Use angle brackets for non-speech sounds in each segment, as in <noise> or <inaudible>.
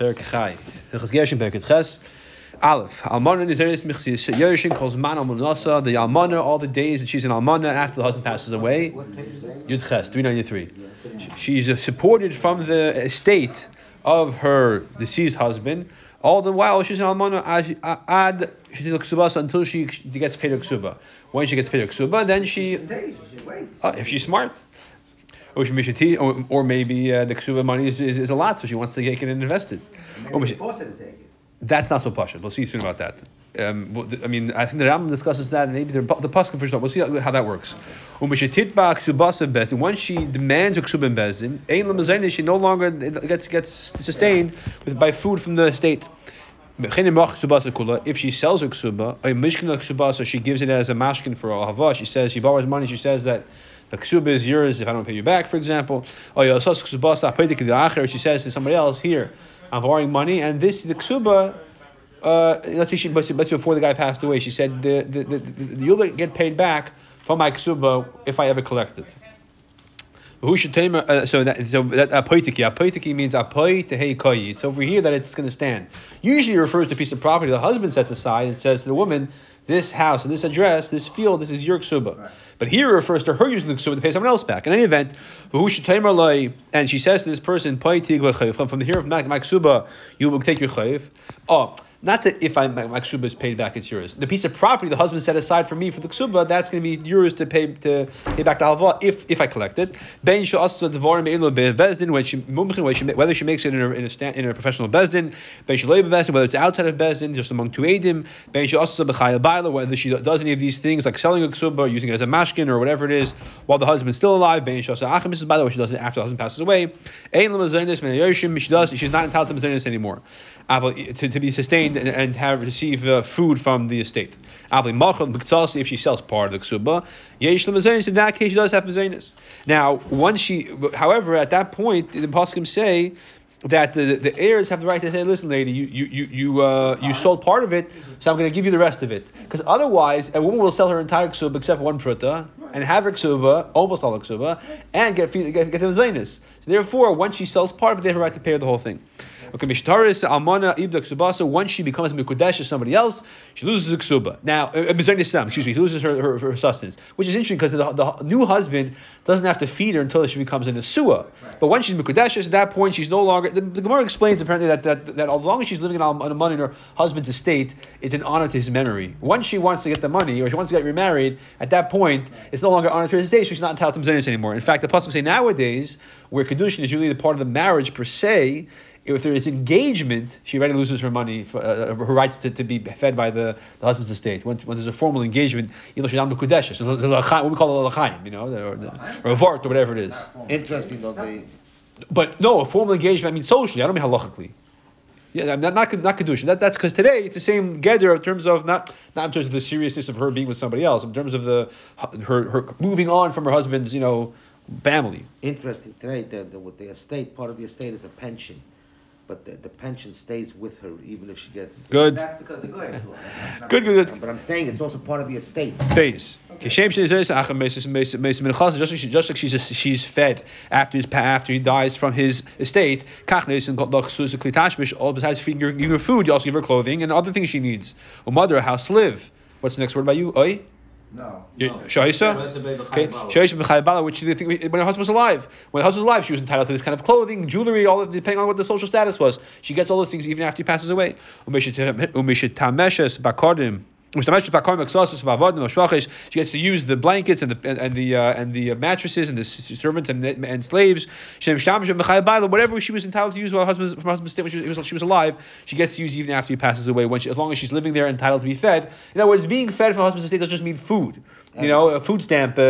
Perk Chai. Hilchas Gershon, Perk Ches. Aleph. Almana Nizeris Michsis. Yershin calls man Almanasa, the Almana, all the days that she's an Almana after the husband passes away. Yud Ches, 393. She's supported from the estate of her deceased husband, all the while she's an Almana ad- until she gets paid a Ksuba. When she gets paid a Ksuba, then she, uh, if she's smart. Or, she, she or, or maybe uh, the ksuba money is, is, is a lot, so she wants to take it and invest it. Or she- that's not so posh. We'll see soon about that. Um, I mean, I think the Rambam discusses that, and maybe the, the Paskin for sure. We'll see how, how that works. Ksubasa bezdin. Once she demands a ksuba in bezdin, she no longer gets gets sustained with, by food from the state. If she sells a ksuba, a mishkin ksubasa, she gives it as a mashkin for a hava. She says she borrows money. She says that the ksuba is yours if I don't pay you back, for example. Or she says to somebody else, here, I'm borrowing money, and this is the ksuba. Uh, let's say she, let's say before the guy passed away, she said the, the, the, the, you'll get paid back from my ksuba if I ever collect it. Who should tame? Uh, so that so that apoitiki apoitiki means hey koyi. It's over here that it's going to stand. Usually refers to a piece of property the husband sets aside and says to the woman, "This house and this address, this field, this is your ksuba." Right. But here it refers to her using the ksuba to pay someone else back. In any event, who should tame and she says to this person, "From the here of my, my ksuba, you will take your chayv." Oh. Not that if I, my, ksuba is paid back, it's yours. The piece of property the husband set aside for me for the ksuba, that's going to be yours to pay to pay back the halva if if I collect it. Whether she makes it in a in a, stand, in a professional bezdin, whether it's outside of bezdin, just among two edim, whether she does any of these things like selling a ksuba, or using it as a mashkin or whatever it is while the husband's still alive. By the way she does it after the husband passes away. She does she's not entitled to mezainis anymore to, to be sustained and, and have receive uh, food from the estate. If she sells part of the ksuba, in that case she does have mezanis. Now, once she, however, at that point the poskim say that the, the heirs have the right to say, "Listen, lady, you you you you, uh, you sold part of it, so I'm going to give you the rest of it." Because otherwise, a woman will sell her entire ksuba except one pruta and have her ksuba, almost all the ksuba, and get get, get the zainus. So therefore, once she sells part of it, they have a right to pay her the whole thing. Okay, Mishtaris Almana Ibda Ksubasa. Once she becomes Mikudesh to somebody else, she loses the Ksuba. Now, uh, uh excuse me, she loses her, her, her, sustenance, which is interesting because the, the, new husband doesn't have to feed her until she becomes an Asua. Right. But once she's Mikudesh, at that point, she's no longer. The, the Gemara explains apparently that, that, that as long as she's living on, on money in her husband's estate, it's an honor to his memory. Once she wants to get the money or she wants to get remarried, at that point, it's no longer honor to his estate, so she's not entitled to Mzenis anymore. In fact, the Pasuk say nowadays, where Kedushin is usually the part of the marriage per se, if there is engagement, she already loses her money, for, uh, her rights to, to be fed by the, the husband's estate. When, when there's a formal engagement, you know, she's not what we call a l'chaim, you know, or, or a vart or whatever it is. Interesting though, they. But no, a formal engagement. I mean socially. I don't mean halachically. Yeah, not not not kedusha. That, that's because today it's the same geder in terms of not not in terms of the seriousness of her being with somebody else, in terms of the her her moving on from her husband's you know family. Interesting today. The, with the estate, part of the estate is a pension but the, the pension stays with her even if she gets. Good. That's because the good. Good, good, good. But I'm saying it's also part of the estate. Base. Just like she, just like she's she's fed after his after he dies from his estate. All besides feeding her, giving her food, you also give her clothing and other things she needs. A mother, a house to live. What's the next word about you? Oi. No. Shaisa? Okay. Shaisa b'chaybala, which when her husband was alive. When her husband was alive, she was entitled to this kind of clothing, jewelry, all of, depending on what the social status was. She gets all those things even after he passes away. Bakardim. She gets to use the blankets and the and the uh, and the mattresses and the servants and and slaves. Whatever she was entitled to use while her husband from her husband's state when she was, she was alive, she gets to use even after he passes away. When she, as long as she's living there, entitled to be fed. In other words, being fed from her husband's estate doesn't just mean food. You know, a food stamp uh,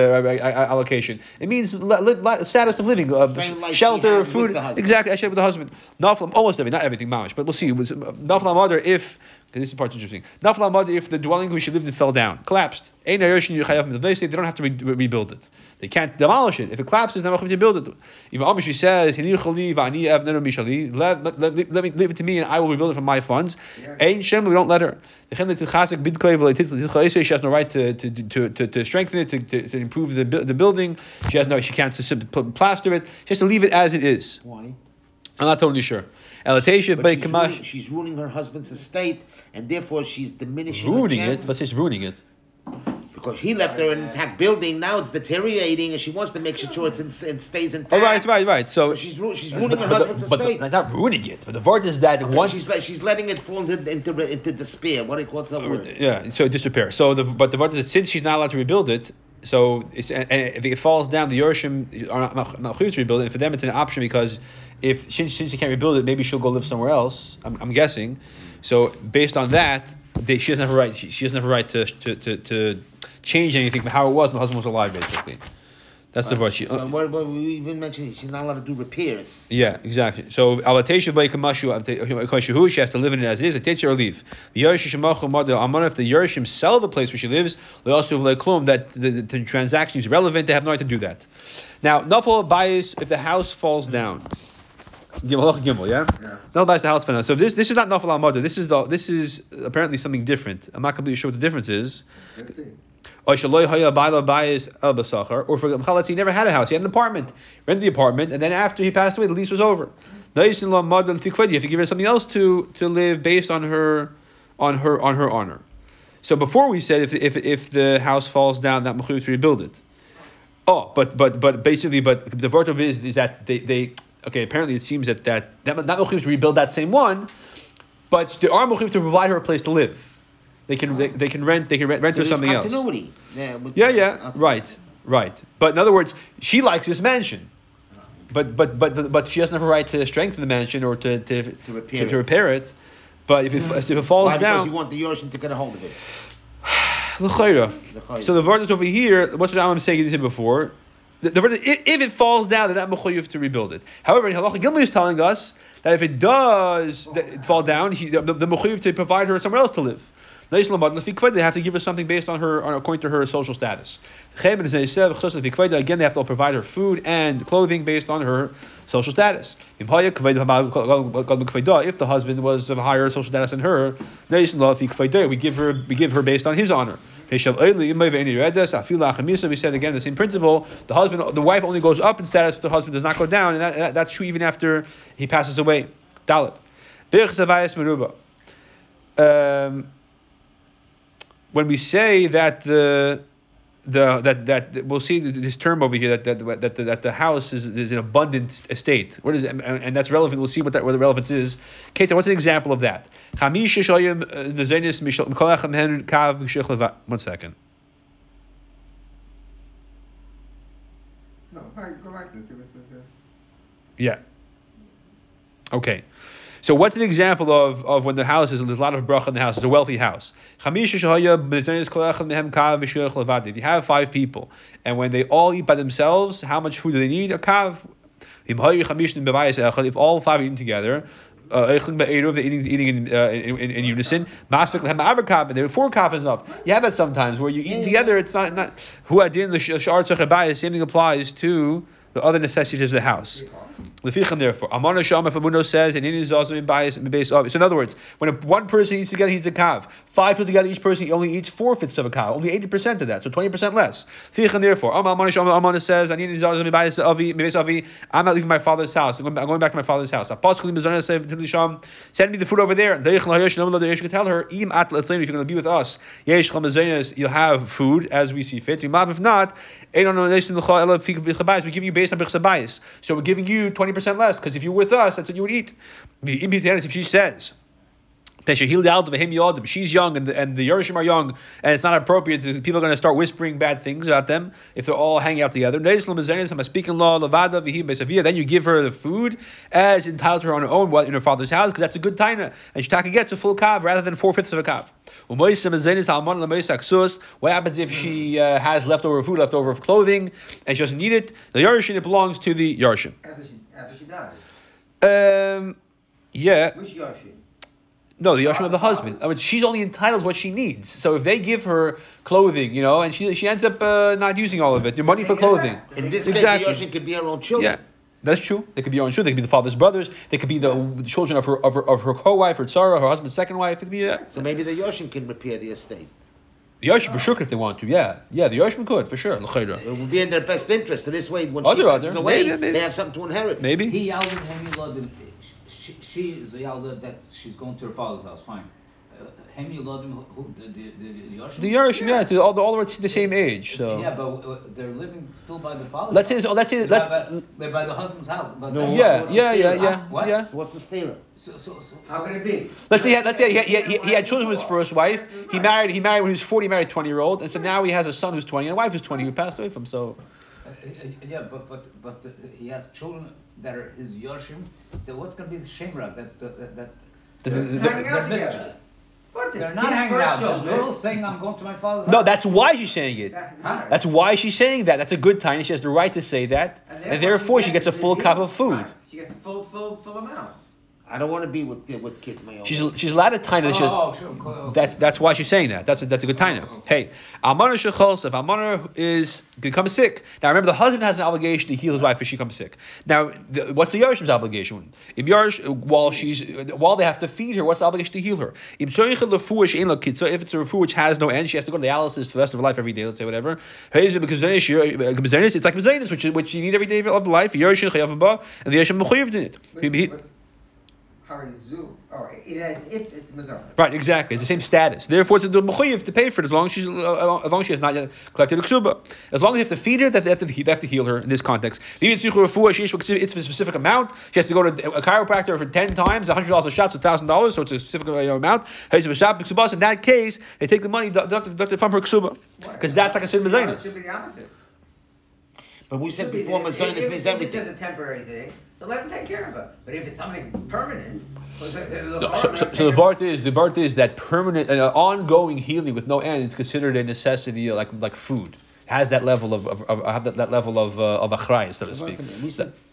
allocation. It means li- li- status of living, uh, shelter, food. Exactly, I shared with the husband. Almost everything, not everything, mamish, but we'll see. Naflam mother if because this is part interesting. If the dwelling which she lived in fell down, collapsed. They don't have to re- rebuild it. They can't demolish it. If it collapses, then they have to build it. Even Amish says, let, let, let, let me leave it to me and I will rebuild it from my funds. Shem, we don't let her. She has no right to, to, to, to, to strengthen it, to, to, to improve the, the building. She has no, she can't plaster it. She has to leave it as it is. Why? I'm not totally sure. But she's ruining, she's ruining her husband's estate, and therefore she's diminishing ruining her it. What's this ruining it? because he left her an intact building. Now it's deteriorating, and she wants to make sure it's in, it stays intact. Oh, right, right, right. So, So she's ru- she's ruining her but, husband's but, estate. but not ruining it. But the word is that Okay, once she's like she's letting it fall into into, into despair. What what's that word? Yeah, so disrepair. So the but the word is that since she's not allowed to rebuild it, so if it falls down, the Yorshim are not, not, not to rebuild it. And for them, it's an option because if since, since she can't rebuild it, maybe she'll go live somewhere else. I'm, I'm guessing. So based on that, they, she doesn't have a right. She, she doesn't have a right to to, to, to change anything from how it was when the husband was alive. Basically, that's the word. She, So what, what we even mentioned she's not allowed to do repairs. yeah, exactly. So alatation by kamashu, she has to live in it as it is. It takes her or leave. The Yerusha shemachu mother amon if the Yerushim sell the place where she lives, they also have klum that the, the, the transaction is relevant. They have no right to do that. Now, nafal bias if the house falls down. Gimel, Gimel, yeah. Yeah. Nafal bias the house falls down. So this this is not nafal mother. This is the this is apparently something different. I'm not completely sure what the difference is. Or for say he never had a house, he had an apartment, Rent the apartment, and then after he passed away, the lease was over. You have to give her something else to to live based on her, on her on her honor. So before we said if if if the house falls down, that mechuyev to rebuild it. Oh, but but but basically, but the verdict is is that they they okay. Apparently, it seems that that that not mechuyev to rebuild that same one, but they are mechuyev to provide her a place to live. They can they, they can rent they can rent, rent So her something else. continuity. Yeah, Yeah, yeah, right, right. But in other words, she likes this mansion, but but but but she doesn't have a right to strengthen the mansion or to to, to, repair to it. repair it. But if it, if it falls Why? Because down, you want the Yorshim to get a hold of it. <sighs> So the is over here. What's what I'm saying this before? The, the is, if, if it falls down, then that mechuyev to rebuild it. However, in halacha Gimel is telling us that if it does that fall down, he, the, the mechuyev to provide her somewhere else to live. They have to give her something based on her, on, according to her social status. Again, they have to provide her food and clothing based on her social status. If the husband was of higher social status than her, we give her we give her based on his honor. We said again the same principle. The husband, the wife only goes up in status if the husband does not go down, and that, that- that's true even after he passes away. Dalit. Um, when we say that the the that that we'll see this term over here that that that the, that the house is, is an abundant estate. What is it? And, and that's relevant. We'll see what that what the relevance is. Keita, what's an example of that? Uh, nezenis mishal mkolachem hen kav shich leva- One second. No, go back and see what's what's there. Yeah. Okay. So what's an example of, of when the house is there's a lot of bracha in the house? It's a wealthy house. If you have five people and when they all eat by themselves, how much food do they need? A kav. If all five are eating together, uh, they're eating, eating in, uh, in, in, in unison. Lehem aber and there are four is enough. You have that sometimes where you eat together. It's not not who adin the Same thing applies to the other necessities of the house. Lefichem, therefore, Amana Sham if Abuno says, and in his also in bias of. So in other words, when a, one person eats together, he eats a kav. Five people together, each person only eats four fifths of a kav, only eighty percent of that, so twenty percent less. Lefichem, therefore, Amana Sham Amana says, and in his also in bias avi. I'm not leaving my father's house. I'm going, I'm going back to my father's house. Apostle Mizana said send me the food over there. Tell her, Im at if you're going to be with us, you'll have food as we see fit. If not, we give you based on bias. So we're giving you twenty percent less because if you're with us, that's what you would eat. If she says. She's young and the, and the Yerushim are young, and it's not appropriate. People are going to start whispering bad things about them if they're all hanging out together. Then you give her the food as entitled to her on her own while in her father's house because that's a good taina, and she gets a full kav rather than four fifths of a kav. What happens if she uh, has leftover food, leftover clothing, and she doesn't need it? The Yerushim it belongs to the Yerushim. After she. Um, yeah. Which? No, the yashim of the husband. I mean, she's only entitled what she needs. So if they give her clothing, you know, and she she ends up uh, not using all of it, your money for clothing. In this Exactly. case, the Yorshim could be her own children. Yeah, that's true. They could be her own children. They could be the father's brothers. They could be the, the children of her of her, of her co-wife, her tzara, her husband's second wife. It could be uh, So maybe the Yoshim can repair the estate. The yashim for sure if they want to. Yeah, yeah, the yashim could for sure. L'chayra. It would be in their best interest. So this way, when Other, she passes other. away, Maybe, maybe. they have something to inherit. Maybe. He yelled at him, he loved him. she, she is a yalda that she's going to her father's house. Fine. Hem Yuladim, who the the the, the Yoshim? The Yerushim, yeah, it's all, all the same age. So Yeah, but uh, they're living still by the father's let's say, house. so let's say, They're let's, by, they're by the husband's house. But No, yeah, what's yeah, yeah, yeah, What? yeah. So what's the steer? So, so, so, How so- can it be? Let's say, let's say he, he, he, he had children with his first wife. He married, he married when he was forty, married a twenty year old, and so now he has a son who's twenty and a wife who's twenty who passed away from. So Uh, uh, yeah, but but but uh, he has children that are his Yoshim. That what's going to be the shemra that uh, that that the, the, They're the, hanging they're out mis- together. What? They're not hanging first out. The children- girl's saying, "I'm going to my father's no, house." that's why she's saying it. Huh? That's why she's saying that. That's a good time. She has the right to say that, and therefore she gets a full cup of food. She gets a full, full, full amount. I don't want to be with with kids my own. She's age. she's allowed a time that she has, Oh, sure. cool, okay. That's that's why she's saying that. That's a, that's a good time. Hey, Almana shechals. If Almana is becomes sick, now remember the husband has an obligation to heal his wife if she comes sick. Now, the, what's the Yarishim's obligation? If Yarish, while she's while they have to feed her, what's the obligation to heal her? If it's a refu which has no end, she has to go to dialysis for the rest of her life every day. Let's say whatever. Because uh, it's like Mazanis, which which you need every day of the life. Yarishim chayav ba, and the Yarishim mechuyev in it. But- He- but Harizu. Oh, it has, if it's Mazar. Right, exactly. It's the same status. Therefore, it's a mechuyev to pay for it as long as she's uh, as long as she has not yet collected a ksuba. As long as you have to feed her, that they have to, they have to heal her in this context. Even if it's a specific amount. She has to go to a chiropractor for ten times, hundred dollars a shot, so thousand dollars. So it's a specific you know, amount. In that case, they take the money deducted deducted from her ksuba because that's like a sin It should mezainis. be. But we said before, the- Mazonis means If it's just a temporary thing, so let them take care of it. But if it's something permanent, well, So, so, so the vart is the vart is that permanent, uh, ongoing healing with no end is considered a necessity, uh, like like food. Has that level of, of, of have that, that level of uh, of achrayas, so to speak.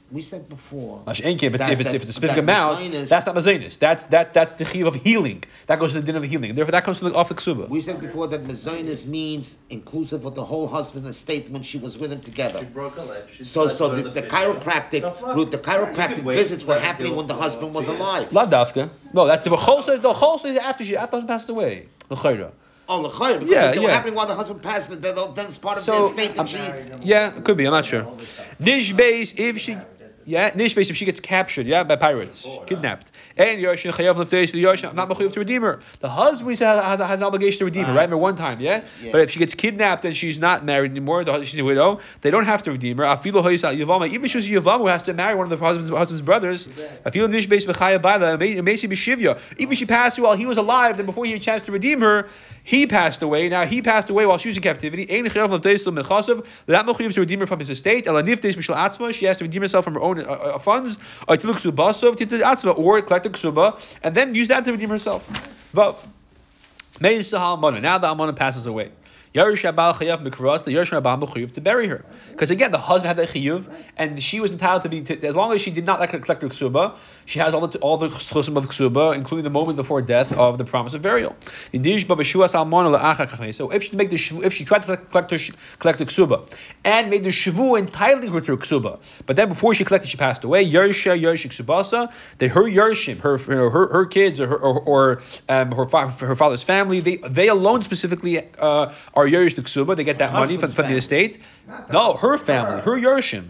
We said before. If it's, that- if it's, if it's a specific that amount, Mazonis- that's not mazanis. That's that that's the chiv of healing. That goes to the din of healing. Therefore, that comes from the off the ksuba. We said before that Mazonis means inclusive of the whole husband estate when she was with him together. She broke a leg. She So, so to the, the chiropractic, Tough luck. Ruth, the chiropractic visits were happening when the husband was alive. La dafka. No, that's the chosed. The chosed is after she after husband passed away. The chayra. Oh, l'chayr, because Yeah, they were happening while the husband passed. Then, then it's part of So, the estate that I'm- she. Yeah, it could be. I'm not sure. Nish base if she. Yeah, nish base if she gets captured, yeah, by pirates, kidnapped, and Yoshin chayav leftesh the Yoshin not mechuyev to redeem her. The husband has, has, has an obligation to redeem her, right? Remember one time, yeah? Yeah. But if she gets kidnapped and she's not married anymore, the, she's a widow, they don't have to redeem her. Afilo yavama, even if she was a yavam who has to marry one of the husband's, husband's brothers. Afilo nish base b'chaya baila, amesi b'shivya. Even if she passed while he was alive, then before he had a chance to redeem her, he passed away. Now he passed away while she was in captivity. Ein chayav leftesh lemechasav. That mechuyev to redeem her from his estate. Ela niftesh mishal atzma. She has to redeem herself from her own uh, uh, funds. Or to look or collect a ksuba and then use that to redeem herself. But. Now the Almana passes away. Yerush Abal Chayav Mikras, the Yerush to bury her. Because again, the husband had the Chayav, and she was entitled to be, to, as long as she did not like collect her Ksuba, she has all the all the Chusim of Ksuba, including the moment before death of the promise of burial. So if she make the if she tried to collect, her collect the Ksuba, and made the Shavu entitling her to her Ksuba, but then before she collected, she passed away, Yerush Yerush Ksubasa, that her Yerushim, her, her, her, her kids, or her, or, or um, her, fa- her father's family, they, they alone specifically uh, are Yerush the Ksuba, they get that money from, from the estate. No, her family, her Yerushim,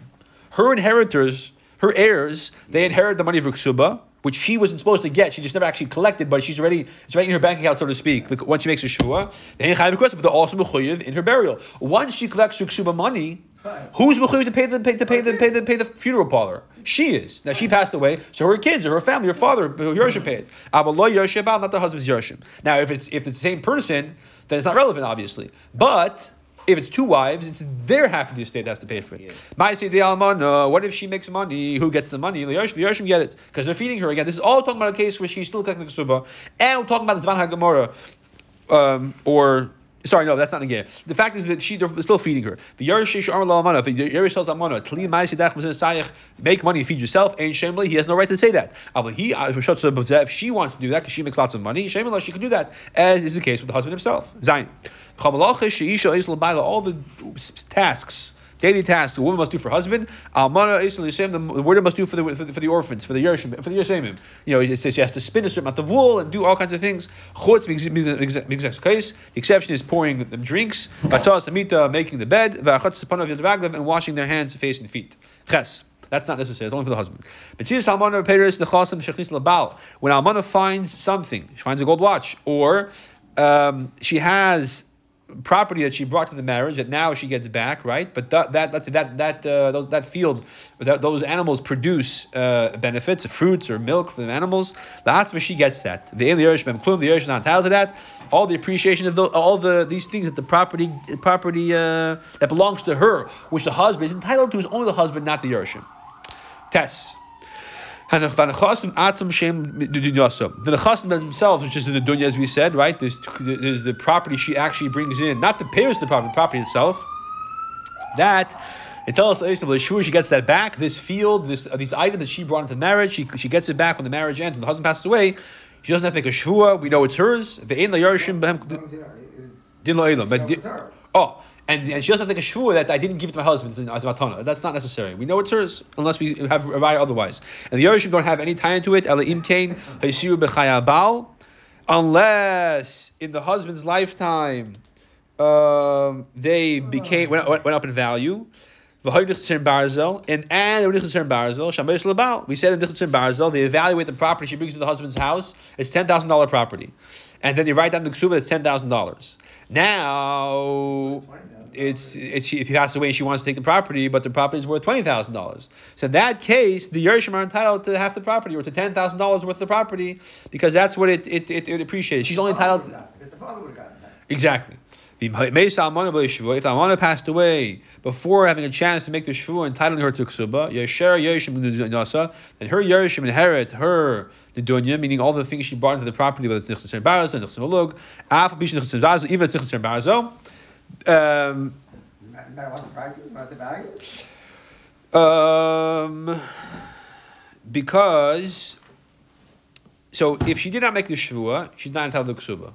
her inheritors, her heirs, they inherit the money of her Ksuba, which she wasn't supposed to get. She just never actually collected, but she's already, it's right in her bank account, so to speak, once she makes her Shua. They ain't but they're also mechuyev in her burial. Once she collects her Ksuba money, who's mechuyev to pay the, pay, to pay the, pay the, pay the funeral parlor? She is. Now she passed away, so her kids or her family, her father, Yerushim paid. Avaloi Yerushim, not the husband's Yerushim. Now, if it's if it's the same person, then it's not relevant, obviously. But if it's two wives, it's their half of the estate that has to pay for it. Ma'aseh de almana, What if she makes money? Who gets the money? The the Yerushim get it because they're feeding her again. This is all talking about a case where she's still collecting the ksuba, and we're talking about the Zvan HaGemorah, um, or sorry, no, that's not the again. The fact is that she they're still feeding her. The Yerush Shar Almana, if the Yerush tells Almana, Tli Sayach, make money, and feed yourself, and Shemli, he has no right to say that. If she wants to do that because she makes lots of money, Shemli, she can do that, as is the case with the husband himself. Zayin. All the tasks daily tasks a woman must do for husband. Almana the widow must do for the for the, the orphans, for the Yershim, for the Yershimim. You know, it says she has to spin a certain amount of wool and do all kinds of things. Chutz case. The exception is pouring them drinks. Batzah samita making the bed. And washing their hands, face, and feet. Ches. That's not necessary. It's only for the husband. When almana finds something, she finds a gold watch, or um, she has property that she brought to the marriage that now she gets back, right? But that that that's, that that uh, that field, that, those animals produce uh, benefits, fruits or milk for the animals. That's where she gets that. The in the Yerush Klum, the Yerush not entitled to that. All the appreciation of the, all the these things that the property property uh, that belongs to her, which the husband is entitled to, is only the husband, not the Yerushim. Test. And the nechasim atzam shem dunyaso. The nechasim themselves, which is in the dunya, as we said, right? There's, there's the property she actually brings in, not the payers of the property, the property itself. That it tells us sure she gets that back. This field, this uh, these items that she brought into marriage, she, she gets it back when the marriage ends. When the husband passes away, she doesn't have to make a shvua. We know it's hers. The ein la yarshim behem din lo elam. But oh, and, she doesn't make a shvua that I didn't give it to my husband as matana. That's not necessary. We know it's hers unless we have a raya otherwise. And the yarshim don't have any tie into it. Unless in the husband's lifetime um, they became went, went up in value. Barzel and and Barzel. We said in Barzel, they evaluate the property she brings to the husband's house. It's ten thousand dollar property, and then they write down the ksuba. It's ten thousand dollars. Now it's it's if he passed away, and she wants to take the property, but the property is worth twenty thousand dollars. So in that case, the Yershim are entitled to half the property or to ten thousand dollars worth of the property because that's what it it, it, it appreciates. She's only entitled. Because the father would have gotten that. Exactly. If the Almana passed away before having a chance to make the shvu, entitling her to ksuba, Yesher Yerishim Nasa, then her Yerishim inherit her the dunya, meaning all the things she brought into the property, whether it's nichtas barazo, nichtas malug, af bish nichtas barazo, even nichtas barazo. Um, No matter what the price is, not the value. um, because so if she did not make the shvua, she's not entitled to the ksuba.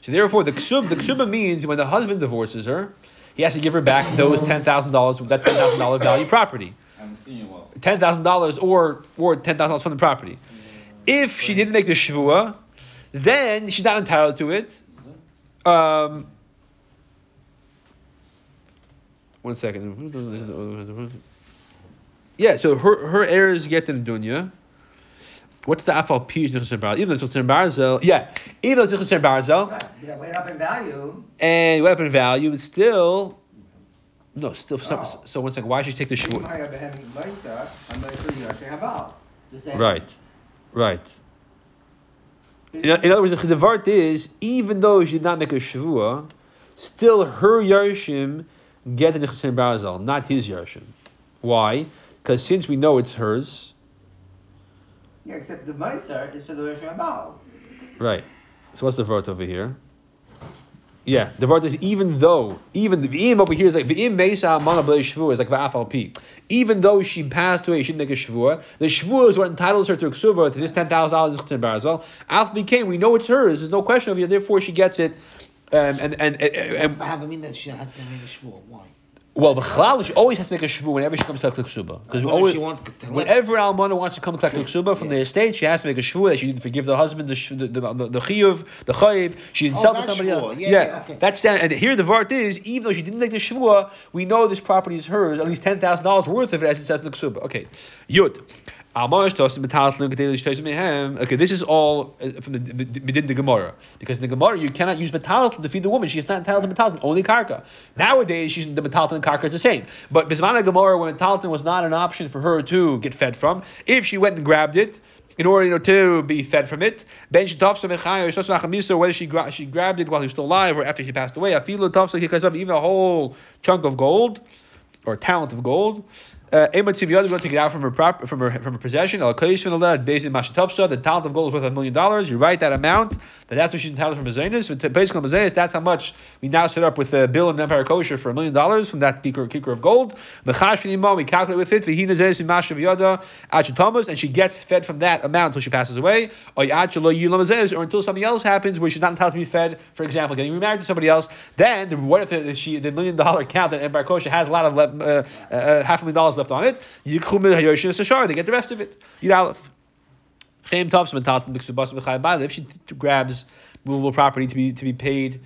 So therefore, the ksub, the ksuba means when the husband divorces her, he has to give her back those ten thousand dollars, with that ten thousand dollar value property, I'm seeing you well. ten thousand dollars or or ten thousand dollars from the property. If she didn't make the shvua, then she's not entitled to it. Um, one second. Yeah, so her her heirs get to the dunya. What's the afal pish nichas barzel? Even though it's in barzel, yeah, even though it's barzel, Yeah, went up in value. and weapon value, it's still no, still. For some, Oh. So one second, why should she take the You shvua? might have had Meiser, and Meiser Yoshi Habal. The same. Right, right. In, in other words, the vart is even though she did not make a shavua, still her yarshim get the nichas barzel, not his yarshim. Why? Because since we know it's hers, Yeah, except the Meiser is for the Yoshi Habal. right. So what's the vart over here? Yeah, the vart is even though, even the im over here is like the im mesa mana shvua is like va'afal pi. Even though she passed away, she didn't make a shvua. The shvua is what entitles her to ksuba to this ten thousand dollars in barazal. Alf became, we know it's hers. There's no question of it. Therefore, she gets it. Um, and and and, and, have mean that she had to make a shvur? Why? well, the she always has to make a shvu whenever she comes to collect the ksuba. Because always, to- whenever almana wants to come collect the ksuba from the estate, she has to make a shvu that she didn't forgive the husband the the the, the, the chiyuv, the chayiv. She didn't Oh, sell to somebody shvuah. else. Yeah, yeah, okay. that's that. And here the vart is, even though she didn't make the shvua, we know this property is hers. At least ten thousand dollars worth of it, as it says in the ksuba. Okay, yud. Okay, this is all uh, from the within the Gemara because in the Gemara you cannot use metalton to feed the woman. she is not entitled to metalton, only karka. Nowadays, she's the metalton and karka is the same. But bismana Gemara, when metalton was not an option for her to get fed from, if she went and grabbed it. In order you know, to be fed from it, ben whether she gra- she grabbed it while he was still alive or after he passed away, even a whole chunk of gold or talent of gold. Uh, going to take it out from her prop, from her from her possession. Based in Mashatavsha, the talent of gold is worth a million dollars. You write that amount, that that's what she's entitled from Mazanis. Basically, Mazanis, that's how much we now set up with a bill in Empire Kosher for a million dollars from that kikar, kikar of gold. We calculate with it. And she gets fed from that amount until she passes away. Or until something else happens where she's not entitled to be fed. For example, getting remarried to somebody else. Then, what if she, the million dollar account that Empire Kosher has a lot of uh, uh, half a million dollars left on it? They get the rest of it. Yud Aleph. If she grabs movable property to be to be paid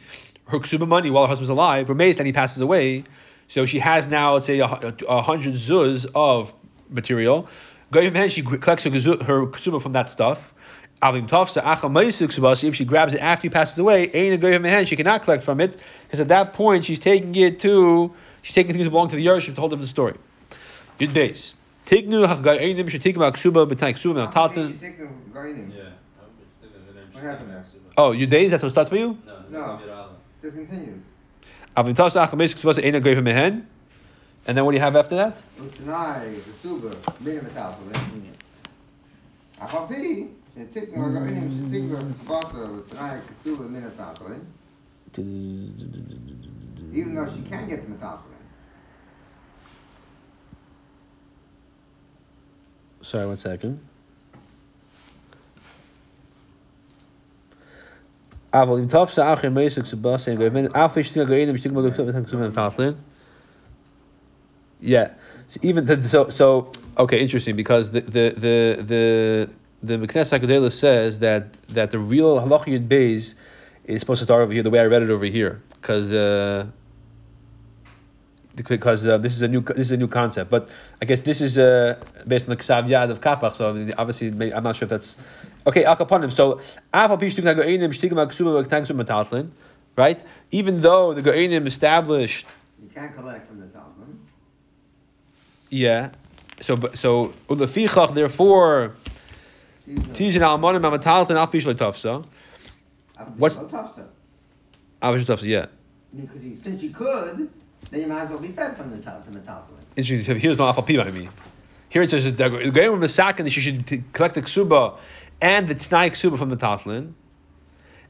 her ksuba money while her husband's alive, or then he passes away, so she has now let's say a, a hundred zuz of material. She collects her, her from that stuff. If she grabs it after he passes away, she cannot collect from it, because at that point she's taking it to, she's taking things that belong to the Yerusha, it's a whole different story. Good days. Tignu hachga'inim, she take about ksuba, b'tay ksuba, now How come talton. you take the gardening? Yeah. What happened there? Oh, your days, that's what starts for you? No. No. This continues. Avim tafsa achal ma'isik ksubas, ain't a goyim hen. And then what do you have after that? Usanai, Kesuba, Mina Metalphalin. Apapi, Shetikna, Gardening, Shetikna, Basa, Usanai, Kesuba, Mina Metalphalin. Even though she can get the Metalphalin. Sorry, one second. אבל אם תפסה אחר מייסק סבאס אין גויבן אף יש תיגה גוינים שתיגה מגויבן ותן כסומן תפלין yeah so even the, so so okay interesting because the the the the the Meknes Hakadolah says that that the real halacha yud beis is supposed to start over here the way I read it over here because uh, because uh, this is a new this is a new concept. But I guess this is uh, based on the Ksav Yad of Kapach. So I mean, obviously, may, I'm not sure if that's okay. Al Kaponim. So Afal Pishtuk Goinim Shtigma Ksuba Tangsum Mataslin, right? Even though the Goinim established, You can't collect from the Metalphalin. yeah. So so Ulefichach therefore Tizin Almonim Amataltin Al Pish Tafsa. What's-. Avish Tafsa, yeah. Because you, since you could, then you might as well be fed from the top to Metalphalin. Interesting. So here's no Afal Pi by me. Here it says that the Goyim Masakin that she should t- collect the ksuba and the Tnai ksuba from the Tatlin,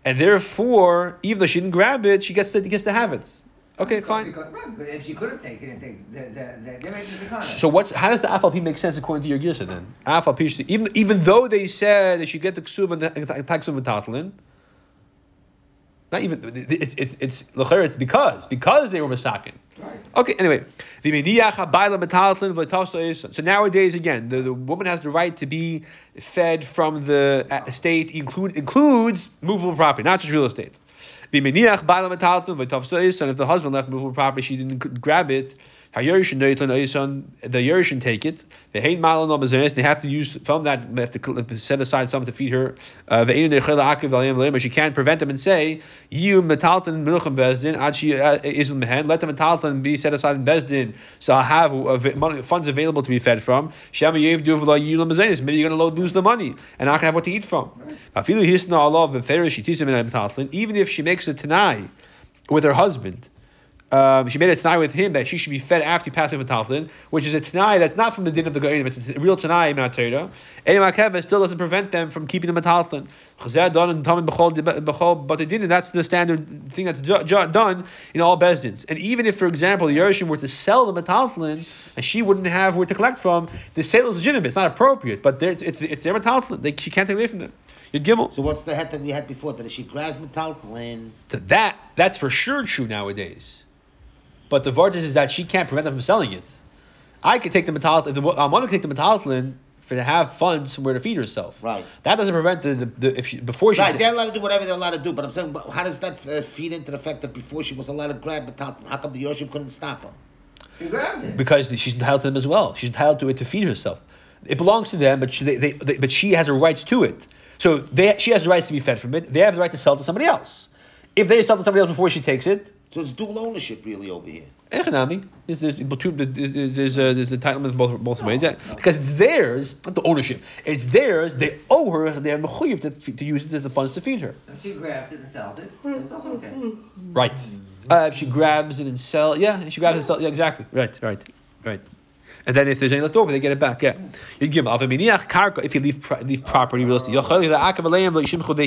and therefore, even though she didn't grab it, she gets to gets to have it. Okay, fine. Because, right, if she could have taken it, they, they, they, they make the kind So what's how does the Afal Pi make sense according to your Girsa then? Afal Pi, even even though they said they should get the ksuba and the Tnai ksuba Tatlin. Not even it's it's it's it's because because they were masakin. Right. Okay, anyway. So nowadays, again, the, the woman has the right to be fed from the uh, estate, include, includes movable property, not just real estate. And if the husband left movable property, she didn't grab it. The Yerush take it. The Hein Malan They have to use from that. They have to set aside some to feed her. Uh, she can't prevent them and say, "You metalton menuchim bezdin she uh, is mehen." Let the metalton be set aside in bezdin, so I have money, funds available to be fed from. Bezdin. Maybe you're going to lose the money and not going to have what to eat from. Even if she makes a tanai with her husband. Um, she made a tanai with him that she should be fed after he passed away from Talflin, which is a tanai that's not from the din of the Goinim, it's a real tanai in Torah. Edim HaKevah still doesn't prevent them from keeping the at Talflin. Chazeh done and Tamid B'chol B'chol Batadin, and that's the standard thing that's done in all Bezdins. And even if, for example, the Yerushim were to sell the at and she wouldn't have where to collect from, the sale is legitimate, it's not appropriate, but it's, it's, it's their they, she can't take away from them. You'd Gimel. So what's the head that we had before? That if she grabs metalphalin, So that that's for sure true nowadays. But the vortex is that she can't prevent them from selling it. I could take the metal. If the, I'm going to take the metalphalin for to have funds somewhere to feed herself. Right. That doesn't prevent the, the, the if she before she. right? They're allowed to do whatever they're allowed to do. But I'm saying, but how does that uh, feed into the fact that before she was allowed to grab metalphalin, how come the Yoshim couldn't stop her? You grabbed it. because she's entitled to them as well. She's entitled to it to feed herself. It belongs to them, but she, they, they, they, but she has her rights to it. So they, she has the rights to be fed from it. They have the right to sell it to somebody else. If they sell it to somebody else before she takes it, So it's dual ownership really over here. Economy. There's there's there's there's, there's, uh, there's entitlement both both ways. Yeah, because it's theirs, not the ownership. It's theirs. They owe her. They have mechuyev to, to use it as the funds to feed her. If she grabs it and sells it, it's also okay. Right. Uh, if she grabs it and sell, yeah, if she grabs it and sell, yeah, exactly. Right, right, right. And then if there's any left over, they get it back. Yeah, you give them. If you leave leave property real estate,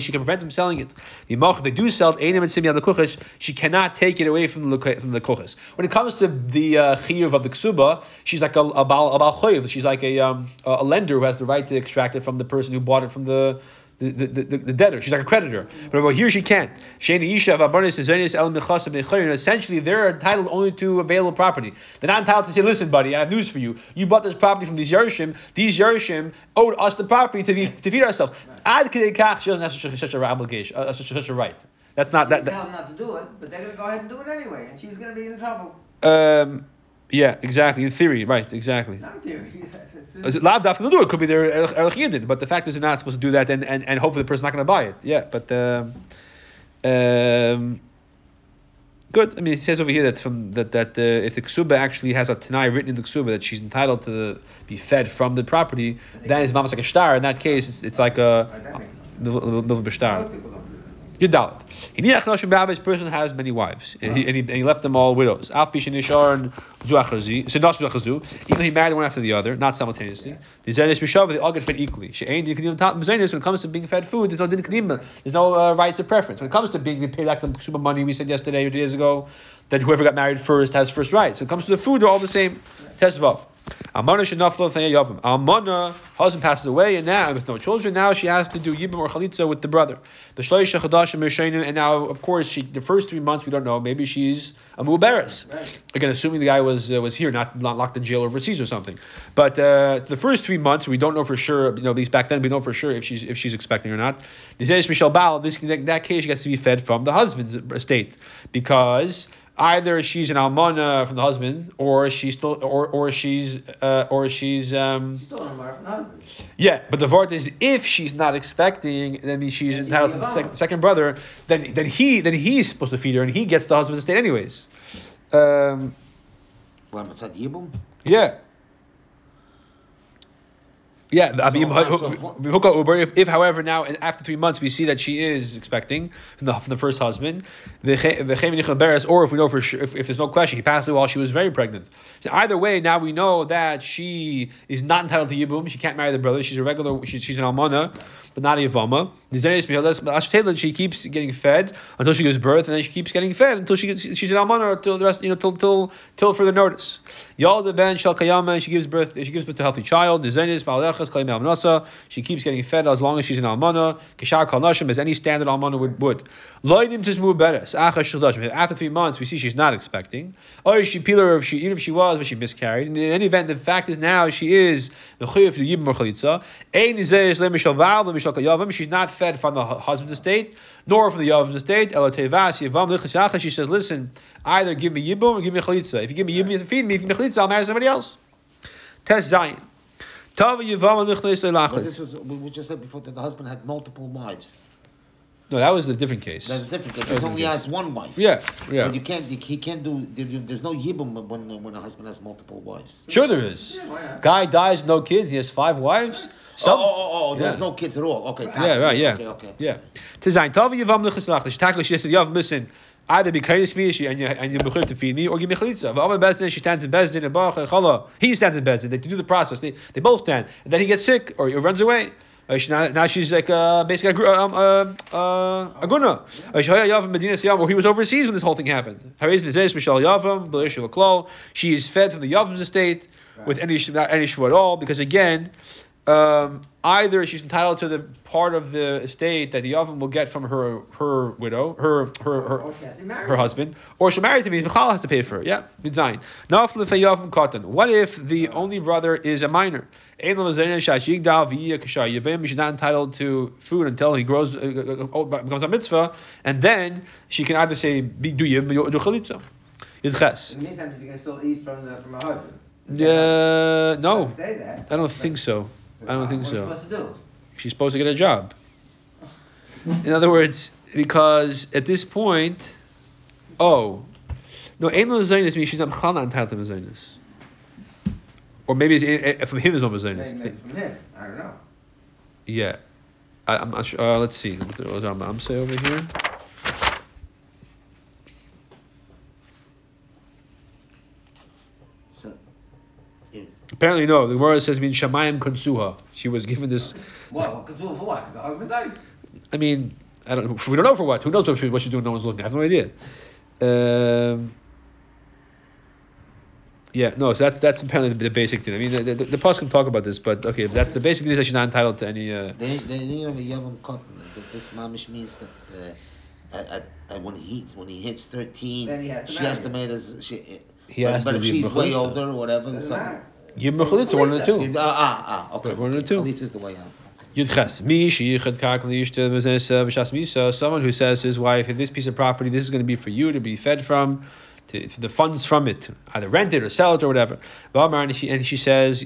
she can prevent them selling it. If they do sell it, she cannot take it away from the from the kuchas. When it comes to the uh, chiyuv of the ksuba, she's like a, a bal a. She's like a um, a lender who has the right to extract it from the person who bought it from the the, the, the, the debtor. She's like a creditor. But over here she can't. Sheni Isha Vabarnis Zenis El Mechasim Nechayin. Essentially, they're entitled only to available property. They're not entitled to say, listen, buddy, I have news for you. You bought this property from these Yerushim. These Yerushim owed us the property to, be, to feed ourselves. Ad she doesn't have such a, such a obligation, uh, such, a- such a right. That's not That, that. tell them not to do it, but they're gonna go ahead and do it anyway, and she's gonna be in trouble. um, Yeah, exactly. In theory, right? Exactly. Not in theory. <laughs> It's- it's- Is it Lav dafka do it could be their erlich yidin, but the fact is they're not supposed to do that, and, and, and hopefully the person's not going to buy it. Yeah, but um, um, good. I mean, it says over here that from that that uh, if the ksuba actually has a tanai written in the ksuba that she's entitled to be fed from the property, then it's almost like a star. In that case, it's, it's like a Right, that Yudalit. Hiniach noshim b'avish person has many wives, and he, and he, and he left them all widows. Alf bishin nisharon zuachazi, so zuachazu. Even he married one after the other, not simultaneously. The zenish b'shav, they all get fed equally. She ain't din tat b'zenis. When it comes to being fed food, there's no din. There's no uh, rights of preference. When it comes to being paid back the super money, we said yesterday or two days ago that whoever got married first has first rights. When it comes to the food, they're all the same. Tesvav. Almana shenaflo yavim. Almana husband passes away, and now with no children, now she has to do yibum or chalitza with the brother. The shloisha chadashim mishainu, and now of course she the first three months we don't know. Maybe she's a muberis. Again, assuming the guy was uh, was here, not, not locked in jail overseas or something. But uh, the first three months we don't know for sure. You know, at least back then we know for sure if she's if she's expecting or not. Nizesh Michel Baal. This in that case she gets to be fed from the husband's estate because either she's an almana from the husband, or she's still, or or she's, uh, or she's, um, Still don't marry from the husband. yeah. But the vart is, if she's not expecting, then she's Then entitled to the give second, brother. Then then he then he's supposed to feed her, and he gets the husband's estate anyways. Um, Well, it's at Yibum? Yeah. Yeah, I mean, so if- Hooka Uber. If, if, however, now after three months we see that she is expecting from the, from the first husband, the che- the Chem Nichel Beres, or if we know for sure, if, if there's no question, he passed away while she was very pregnant. So either way, now we know that she is not entitled to Yibum. She can't marry the brother. She's a regular. She, she's an almana, but not a Yavama. She keeps getting fed until she gives birth, and then she keeps getting fed until she gets, she's an almana until the rest, you know, till till till further notice. Yal the ben kayama. She gives birth. She gives birth to a healthy child. Nizenis v'alechas kalim. She keeps getting fed as long as she's an almana. Kishar kal nashim, as any standard almana would. would. Loidim tizmu beres. After three months, we see she's not expecting. Or she pillar if she even if she was, but she miscarried. And in any event, the fact is now she is the chiyuv to yibim or chalitza. She's not fed from the husband's estate, nor from the yavam's estate. Elo tevas yivam lichas yacha. She says, listen, either give me yibum or give me chalitza. If you give me yibum, you have to feed me. If you give me chalitza, I'll marry somebody else. Test Zion. Tava yivam lichas this was, we just said before that the husband had multiple wives. No, that was a different case. That's a different, because he only has one wife. Yeah, yeah. But you can't, you- he can't do, there's no Yibum when, when a husband has multiple wives. Sure, there is. Yeah, why? Guy dies, no kids. He has five wives. Oh, Some, oh, oh, oh, oh, there's Yeah. no kids at all. Okay. Yeah, right, yeah. Okay, okay. Yeah. Design. Tell me Yavam Lichas Lachas. Tackle she said, Yavam, listen, either be courteous to me and you and you bechur to feed me, or give me chalitza. But Amar Bezdin, she stands in Bezdin and Baruch and Chala. He stands in Bezdin. They do the process. They, they both stand. And then he gets sick or he runs away. Now, now she's like uh, basically a, gr- um, uh, uh, a guna. Shehaya Yavam Medina Siyam, where he was overseas when this whole thing happened. Haris Nizesh Mishal Yavam, Belisha Klal. She is fed from the Yavam's estate with any not any shvu at all because again, um, either she's entitled to the part of the estate that the Yavam will get from her her widow, her her her, she to marry her husband, or she'll marry to me. Michal has to pay for her. Yeah, good sign. Now for the Yavam cotton. What if the only brother is a minor? Ein lo mezayna shashigdal v'yiyah kashar. Yevim, She's not entitled to food until he grows, uh, uh, uh, becomes a mitzvah, and then she can either say be do or do chalitza. In the meantime, she's gonna still eat from the from her husband. Uh, no, Say that. I don't think so. I don't think so. supposed to do? she's supposed to get a job. In other words, because at this point, oh, no, ain't no means she's not chala entitled to zaynis. Or maybe it's eh, from him is no Maybe, maybe from him. I don't know. Yeah, I, I'm not sure. Uh, let's see. What I'm, I'm say over here. So, if- Apparently, no. The word says mean shamayim konsuha. She was given this. Well, because for what? Because the husband died. I mean, I don't. We don't know for what. Who knows what, she, what she's doing? No one's looking. I have no idea. Um, yeah, no. So that's that's apparently the, the basic thing. I mean, the, the, the past can talk about this, but okay, that's the basic thing that she's not entitled to any. Uh, They, they, you know, Yavam cotton. This mamish means that uh, at, at, at when he when he hits thirteen, Then he has she has to make as she. He but has but to if be she's way older or whatever, there's Doesn't something. matter. Yib mechalitza, one of the two. Ah, ah, ah, okay. One or two. At least is the way out. Yud ches. Mi sheyichad kak liyishta b'zes, uh, b'shas misa. Someone who says to his wife, "Hey, "This piece of property, this is going to be for you to be fed from." to, to the funds from it, either rent it or sell it or whatever. And she, and she says,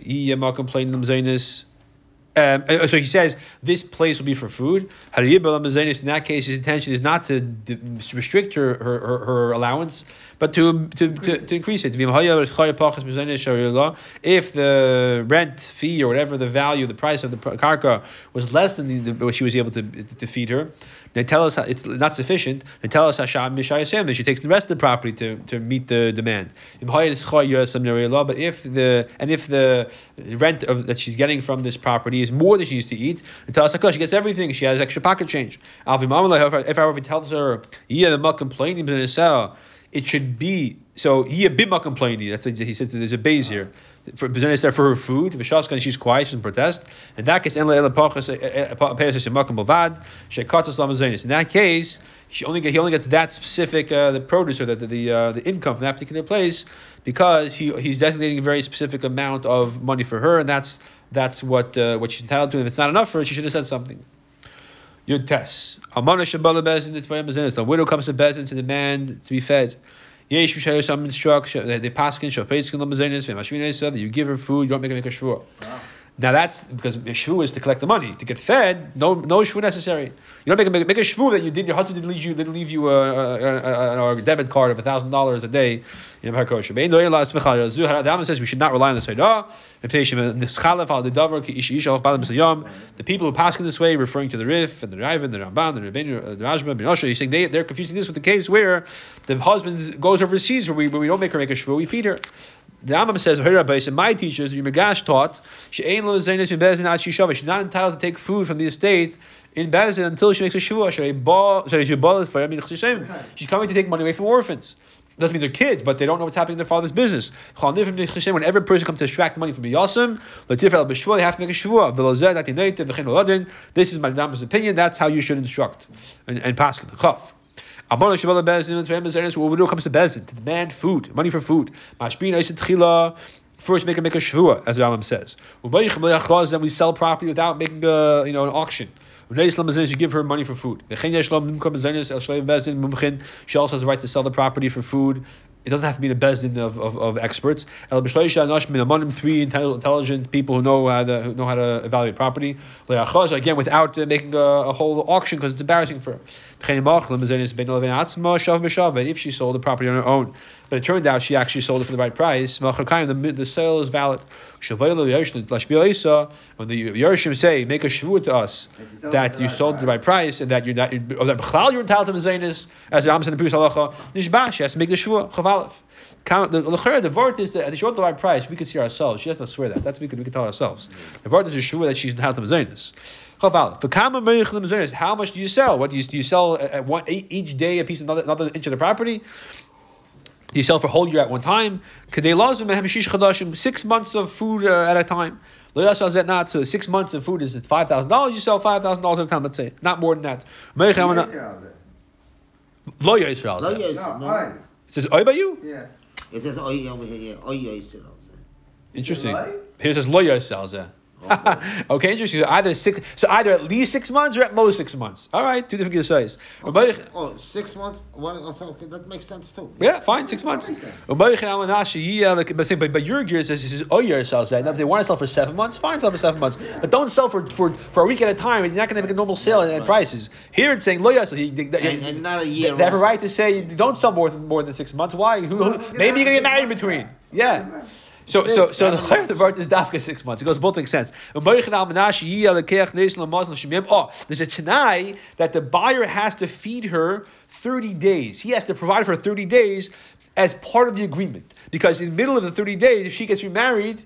um, uh, so he says this place will be for food. In that case, his intention is not to d- restrict her, her, her, her allowance, but to, to, to, to increase it. If the rent fee or whatever the value, the price of the karka was less than the, the, what she was able to, to feed her, they tell us it's not sufficient. They tell us Hashem she takes the rest of the property to, to meet the demand. But if the and if the rent of, that she's getting from this property is more than she used to eat, they tell us she gets everything. She has extra pocket change. If I ever tells her, yeah, the complaining it should be so he a bima complaining. That's what he says. There's a base here for for her food. V'shaskan she's quiet, she doesn't protest. In that case, in that case, she only get, he only gets that specific uh, the produce or the the, uh, the income from that particular place because he he's designating a very specific amount of money for her, and that's that's what uh, what she's entitled to. If it's not enough for her, she should have said something. Yud Tes. Amana Shabala Bezin, it's A widow comes to Bezin to demand to be fed. Yesh Mishayah some instruction, they pass in Shapeskin Lamazinis, Vimashmina said that you give her food, you don't make her make a shvur. Now that's because shvu is to collect the money to get fed. No, no shvu necessary. You don't make a, make, make a shvu that you did. Your husband didn't leave you didn't leave you a, a, a, a debit card of thousand dollars a day. Rambam says we should not rely on the. The people who pass in this way, referring to the Rif and the Raven, the Ramban, the Rebbeinu, the Rajma, Ben Osher, he's saying they, they're confusing this with the case where the husband goes overseas where we, where we don't make her make a shvu, we feed her. The Amam says, and my teachers, the Ri Migash taught, she ain't lozaynis in Bezin. Shavah, she's not entitled to take food from the estate in Bezin until she makes a shvua. She's coming to take money away from orphans. Doesn't mean they're kids, but they don't know what's happening in their father's business. Whenever a person comes to extract money from the Yasim, they have to make a shvua. This is my opinion. That's how you should instruct and, and pass the chaf. When it comes to Bezin, to demand food, money for food. First, make a make a shvua, as the Rambam says. Then we sell property without making a you know an auction. You give her money for food. She also has the right to sell the property for food. It doesn't have to be the bezdin of, of, of experts. Three intelligent people who know how to, who know how to evaluate property. Again, without uh, making a, a, whole auction because it's embarrassing for her. If she sold the property on her own, but it turned out she actually sold it for the right price, the, the sale is valid. When the Yerushalayim say, make a shvu to us that you sold the right price and that you're not, or that you're entitled to Mazanis, as the Amos in the previous halacha, Nishba, she has to make the shvu, chavalif. The, the, the vort is that she sold the right price. We can see ourselves. She has to swear that. That's we can we can tell ourselves. The vort is a shvu that she's entitled to Mazanis. How much do you sell? What do you, do you sell at one, each day a piece of another, another inch of the property? you sell for a whole year at one time. Six months of food uh, at a time. Not so six months of food is five thousand dollars. You sell five thousand dollars at a time. Let's say not more than that. Lo Yisrael. Lo Yisrael. No. It says Oy by you. Yeah. It says Oy over here. Oy Yisrael. Interesting. Here it says Lo Yisrael. <laughs> okay, interesting. So either six, so either at least six months or at most six months. All right, two different size. Okay. Oh, six months. Well, okay, that makes sense too. Yeah, fine, six months. Uh, but by your gear says says oh your sells that. Now if they want to sell for seven months, fine, sell for seven months. But don't sell for for, for a week at a time. You're not going to make a normal sale at, at prices. Here it's saying lo and, and not a year. They have a right to say don't sell more than more than six months. Why? Who, who, maybe you're going to get married in between. Yeah. So, six, so, so the chayv the vart is dafka six months. It goes both make sense. Oh, there's a tanai that the buyer has to feed her thirty days. He has to provide for thirty days as part of the agreement. Because in the middle of the thirty days, if she gets remarried,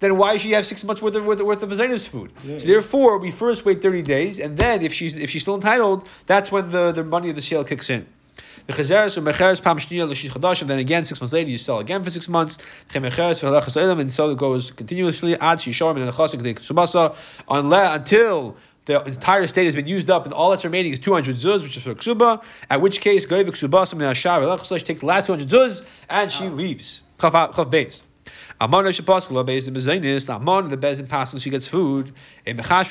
then why does she have six months worth of worth, worth of food? Yeah. So therefore, we first wait thirty days, and then if she's if she's still entitled, that's when the, the money of the sale kicks in. And then again six months later you sell again for six months. Chemecheres v'halachas elam, and so it goes continuously ad shisharim and chasik subasa until the entire state has been used up, and all that's remaining is 200 zuz, which is for ksuba. At which case, min hashav takes the last 200 zuz and she leaves. Chav base. Amon Shapaskala based in Bezainis, Amon the Bezin passes she gets food. A Mechash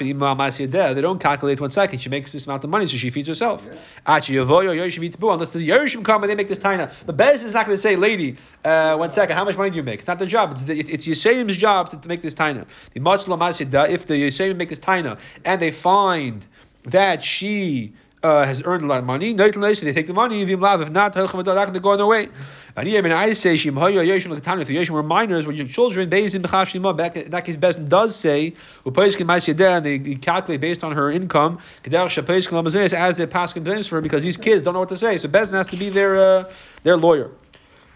they don't calculate one second. She makes this amount of money, so she feeds herself. Achi Yavoyo Yoshim Yitbu, unless the Yoshim come and they make this taina. The Bezin is not going to say, lady, uh, one second, how much money do you make? It's not the job. It's, the, it's, Yeshayim's job to, to make this taina. The if the Yeshayim make this taina and they find that she uh, has earned a lot of money. They take the money. If not, they're going to go on their way. And even I say, if the Yeshim were minors, when your children, based in back in that case, Bezdin does say, and they calculate based on her income, as they pass for her, because these kids don't know what to say. So Bezdin has to be their, uh, their lawyer.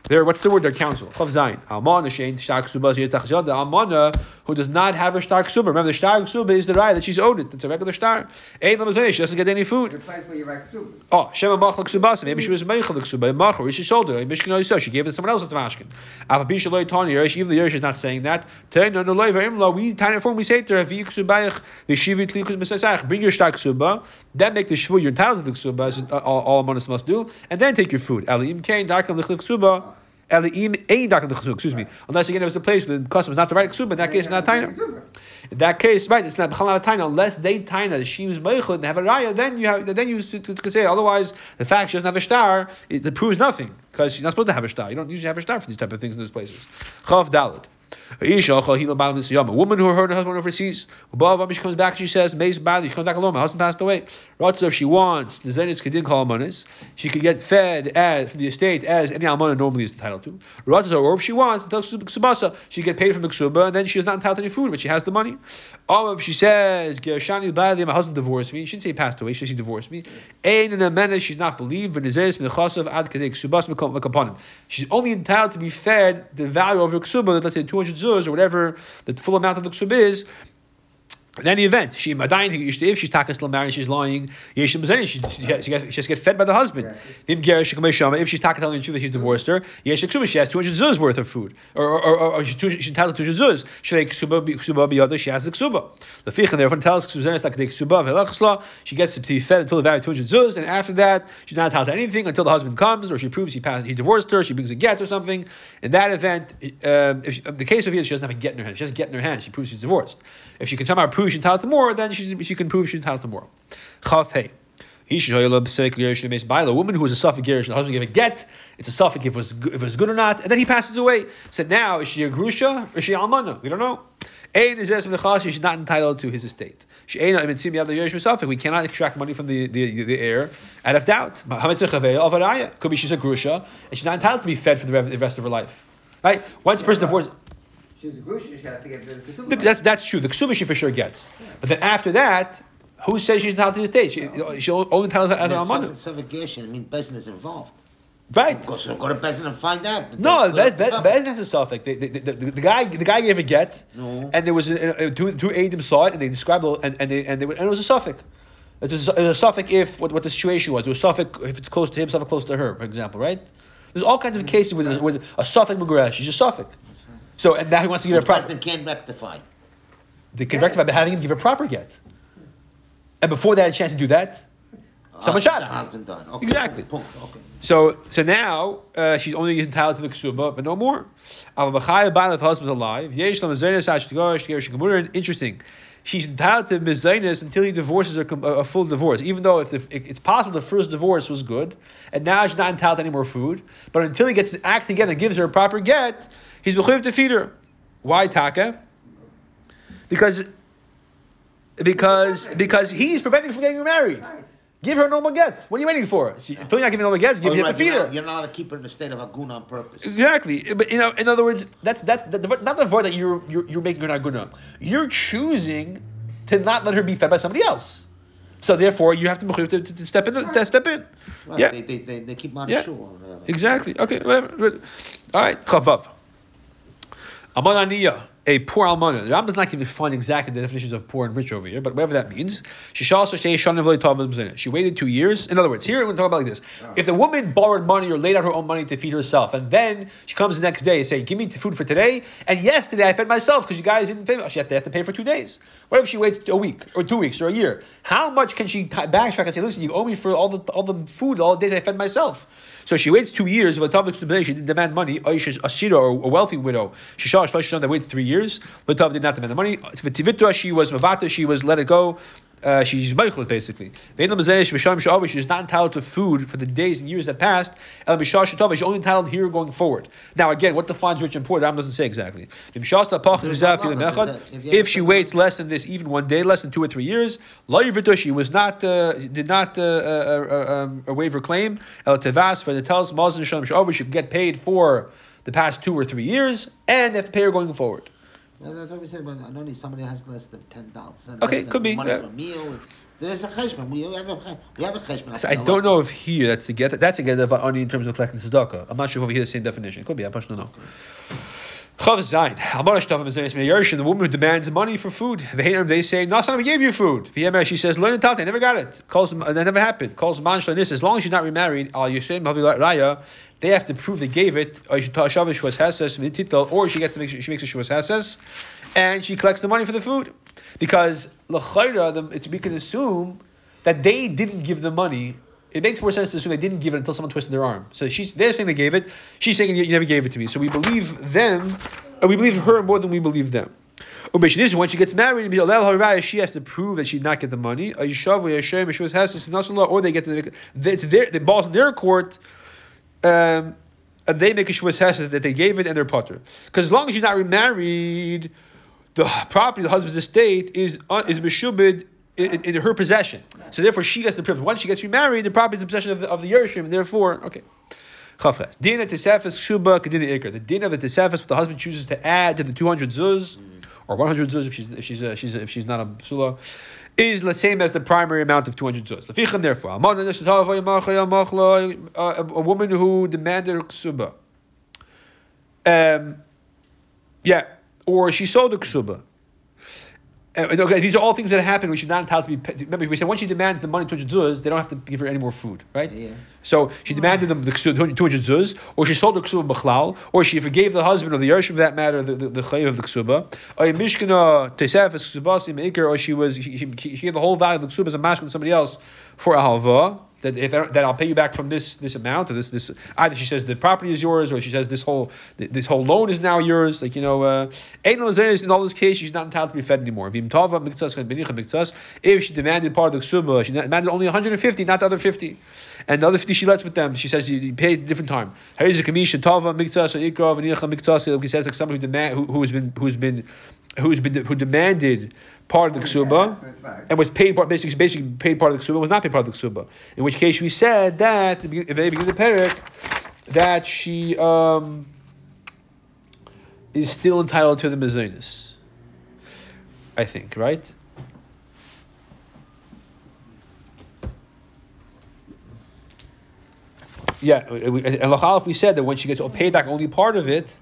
Their what's the word? Their counsel. Chav Zayin. Almana shein shtar ksuba The almana who does not have a shtar ksuba. Remember, the shtar ksuba is the right that she's owed it. It's a regular shtar. Ain't lamazay. She doesn't get any food. The place where you write ksuba. Oh, shema machal ksubasa. Maybe she was meichel ksuba. Machal. She sold it. Mishkin oisa. She gave it to someone else at the mashkin. Avapisha loy tani yerush. Even the yerush is not saying that. Tein no loy ve'imla. We tiny form. We say to her, "V'yi ksubayich v'shivit likud misasach." Bring your shtar ksuba. Then make the shvu. You're entitled to the ksuba, all, uh, all almanas must do, and then take your food. Elim kain darkam lichlik er ksuba. Excuse me. Unless again it was a place where the customer is not the right ksuba. In that case, not taina. In that case, right, it's not b'chalal taina unless they taina she was meichel and have a raya. Then you have then you could say otherwise the fact she doesn't have a star it, proves nothing because she's not supposed to have a star. You don't usually have a star for these type of things in those places. Chav dalit. A woman who heard her husband overseas, she comes back, she says, Mace badly, she comes back alone, my husband passed away. So if she wants, the Zenitz Kedin call Almanis, she could get fed as from the estate as any Almana normally is entitled to. Or if she wants, she get paid from the Ksuba, and then she is not entitled to any food, but she has the money. If she says, my husband divorced me, she didn't say he passed away, she says he divorced me. She's not believed, She's only entitled to be fed the value of her Ksuba, let's say 200 zuz or whatever the full amount of the ksub is, in any event, she if she's takas married, she's lying. She, she, she, has to get fed by the husband. If she's takas telling the truth that he's divorced her, she has two hundred zuz worth of food, or or, or, or she's, she's entitled to two hundred zuz. She like ksuba ksuba biyada. She has the ksuba. The fichan therefore tells ksuba like the ksuba She gets to be fed until the value of two hundred zuz, and after that she's not entitled to anything until the husband comes or she proves he passed, he divorced her. She brings a get or something. In that event, um, if she, the case of here, she doesn't have a get in her hand. She has a get in her hand. She proves she's divorced. If she can somehow prove she's entitled to more, then she, she can prove she's entitled to more. Chaf. A woman who was a suffix gerish, the husband gave a get. It's a suffix if it was if it was good or not, and then he passes away. So now is she a grusha or is she almana? We don't know. Ein is she's not entitled to his estate. She We cannot extract money from the, the, the heir out of doubt. Could be she's a grusha and she's not entitled to be fed for the rest of her life. Right? Once a person divorces. That's, that's true. The ksuba she for sure gets. But then after that, who says she's entitled to the estate? She, she only entitled to as an. Suffragation, I mean, is involved. Right. Of course, go to Bezdin and find out. No, Bezdin has a suffix. The, the, the, the, guy, the guy gave a get, no. and there was a, a, two, two Adim saw it, and they described it, and, and, they, and, they, and it was a suffix. It was a, a suffix if what, what the situation was. It was a suffix if it's close to him, suffix close to her, for example, right? There's all kinds of mm. cases with, with a suffix McGrath. She's a suffix. So and now he wants to give the a proper. president can't rectify. They can rectify by having him give a proper get. And before they had a chance to do that, someone uh, shot the husband done. Okay. Exactly. Okay. So so now uh, she's only entitled to the ksuba, but no more. If husband's alive, interesting. She's entitled to mizainis until he divorces her a full divorce. Even though if the, it's possible the first divorce was good, and now she's not entitled to any more food, but until he gets to act again and gives her a proper get, he's mechuyev to feed her. Why taka? Because because because he's preventing her from getting married. Right. Give her a normal get. What are you waiting for? See, until you're not giving normal gets, give, Oh, you right, have to feed you're her. You're not allowed to keep her in a state of aguna on purpose. Exactly, but you know, in other words, that's that's the, not the word that you're you're, you're making her not guna. You're choosing to not let her be fed by somebody else. So therefore, you have to to, to, step in. To step in. Right, yeah, They, they, they, they keep on Yeah. exactly. Okay, whatever. All right, chavav. Aman aniya. a poor almana. The Rambam's not going to find exactly the definitions of poor and rich over here, but whatever that means. She shall also stay shana v'lo tov v'mzina. She waited two years. In other words, here we're going to talk about like this: if the woman borrowed money or laid out her own money to feed herself, and then she comes the next day and say, "Give me food for today," and yesterday I fed myself because you guys didn't pay. me. She had to, have to pay for two days. What if she waits a week or two weeks or a year? How much can she backtrack and say, "Listen, you owe me for all the all the food, all the days I fed myself"? So she waits two years. V'tav She didn't demand money. Oish a shira or a wealthy widow. She shlosh that waited three years. V'tav did not demand the money. She was mavata. She was let it go. Uh, she's meichlet basically. She is not entitled to food for the days and years that passed. El Mishah Shetova, she's only entitled here going forward. Now again, what defines rich and poor? The Ram doesn't say exactly. There's no law, If if she waits less than this, even one day, less than two or three years, she was not uh, did not uh, uh, uh, um, waive her claim. El tevas for the tells mazon shalom she'over, she could get paid for the past two or three years, and to pay her going forward. That's what we said, but only somebody has less than ten dollars. Okay, could be, Money yeah. for a meal. There's a cheshbon. We have a we have a cheshbon. So I don't know if here that's to get that's to get of only in terms of collecting tzedakah. I'm not sure if over here the same definition. It could be. I don't know. Chav Zayin. The woman who demands money for food. They say, No, son, we gave you food. V'yemer, she says, Learn. I never got it. Calls that never happened. Calls man Shalanis. As long as she's not remarried, uh, Al Yishem Havi Raya, they have to prove they gave it. Or she gets to make she makes it she was Hases, and she collects the money for the food because l'chayra, it's we can assume that they didn't give the money. It makes more sense to assume they didn't give it until someone twisted their arm. So she's they're saying they gave it. She's saying you never gave it to me. So we believe them. uh, We believe her more than we believe them. When she gets married, she has to prove that she did not get the money. Or they get the it's their the balls in their court. Um, and they make a shvus hesed that they gave it and they're putter. Because as long as you're not remarried, the property, the husband's estate, is uh, is meshubid in, in her possession. So therefore, she gets the privilege. Once she gets remarried, the property is in possession of the, of the Yerushim, and therefore, okay. Chavches. Din at tesefes shuba kedin ikr. The din of the tesefes, what the husband chooses to add to the two hundred zuz, or one hundred zuz if she's if she's uh, she's if she's not a psula, is the same as the primary amount of two hundred zuz. Lefichem, therefore, a a woman who demanded ksuba. Um, yeah, or she sold the ksuba. Uh, okay, these are all things that happen. We should not entitled to be. Remember, we said once she demands the money two hundred zuz, they don't have to give her any more food, right? Yeah. So she demanded them the ksu- 200 zuz, or she sold the ksuba b'chlal, or she forgave the husband or the yershim for that matter the the, the chayiv of the ksuba. Mishkana tesef as ksubasi meikar, or she was she, she, she gave the whole value of the ksuba as a mashkin to somebody else for a halva. That if that I'll pay you back from this this amount or this this either she says the property is yours or she says this whole this whole loan is now yours like you know uh, in all those cases she's not entitled to be fed anymore. If she demanded part of the ksuba, she demanded only 150, not the other 50, and the other 50 she lets with them. She says you, you pay a different time. Miktsas. Like he says like somebody who demand who, who has been who's been who's been who demanded part of the ksuba and was paid part basically basically paid part of the ksuba was not paid part of the ksuba. In which case we said that at the begin- the beginning of the parak that she um, is still entitled to the mezainis. I think right. Yeah, and Lachalif, we said that when she gets paid back only part of it,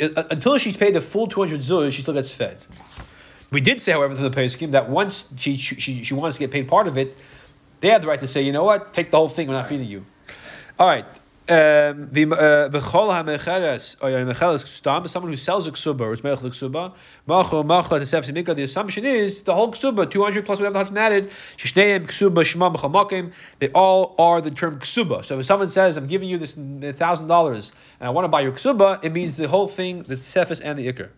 Uh, uh, until she's paid the full 200 zuz, she still gets fed. We did say, however, to the pay scheme that once she, she, she wants to get paid part of it, they have the right to say, you know what, take the whole thing, we're not feeding you. All right. Um, the uh, someone who sells a ksuba or is mechel ksuba macho macho semika. The assumption is the whole ksuba, two hundred plus whatever the husband added. Shishneim ksuba shema mechamakim. They all are the term ksuba. So if someone says, "I'm giving you this thousand dollars and I want to buy your ksuba," it means the whole thing, the sefes and the ikr.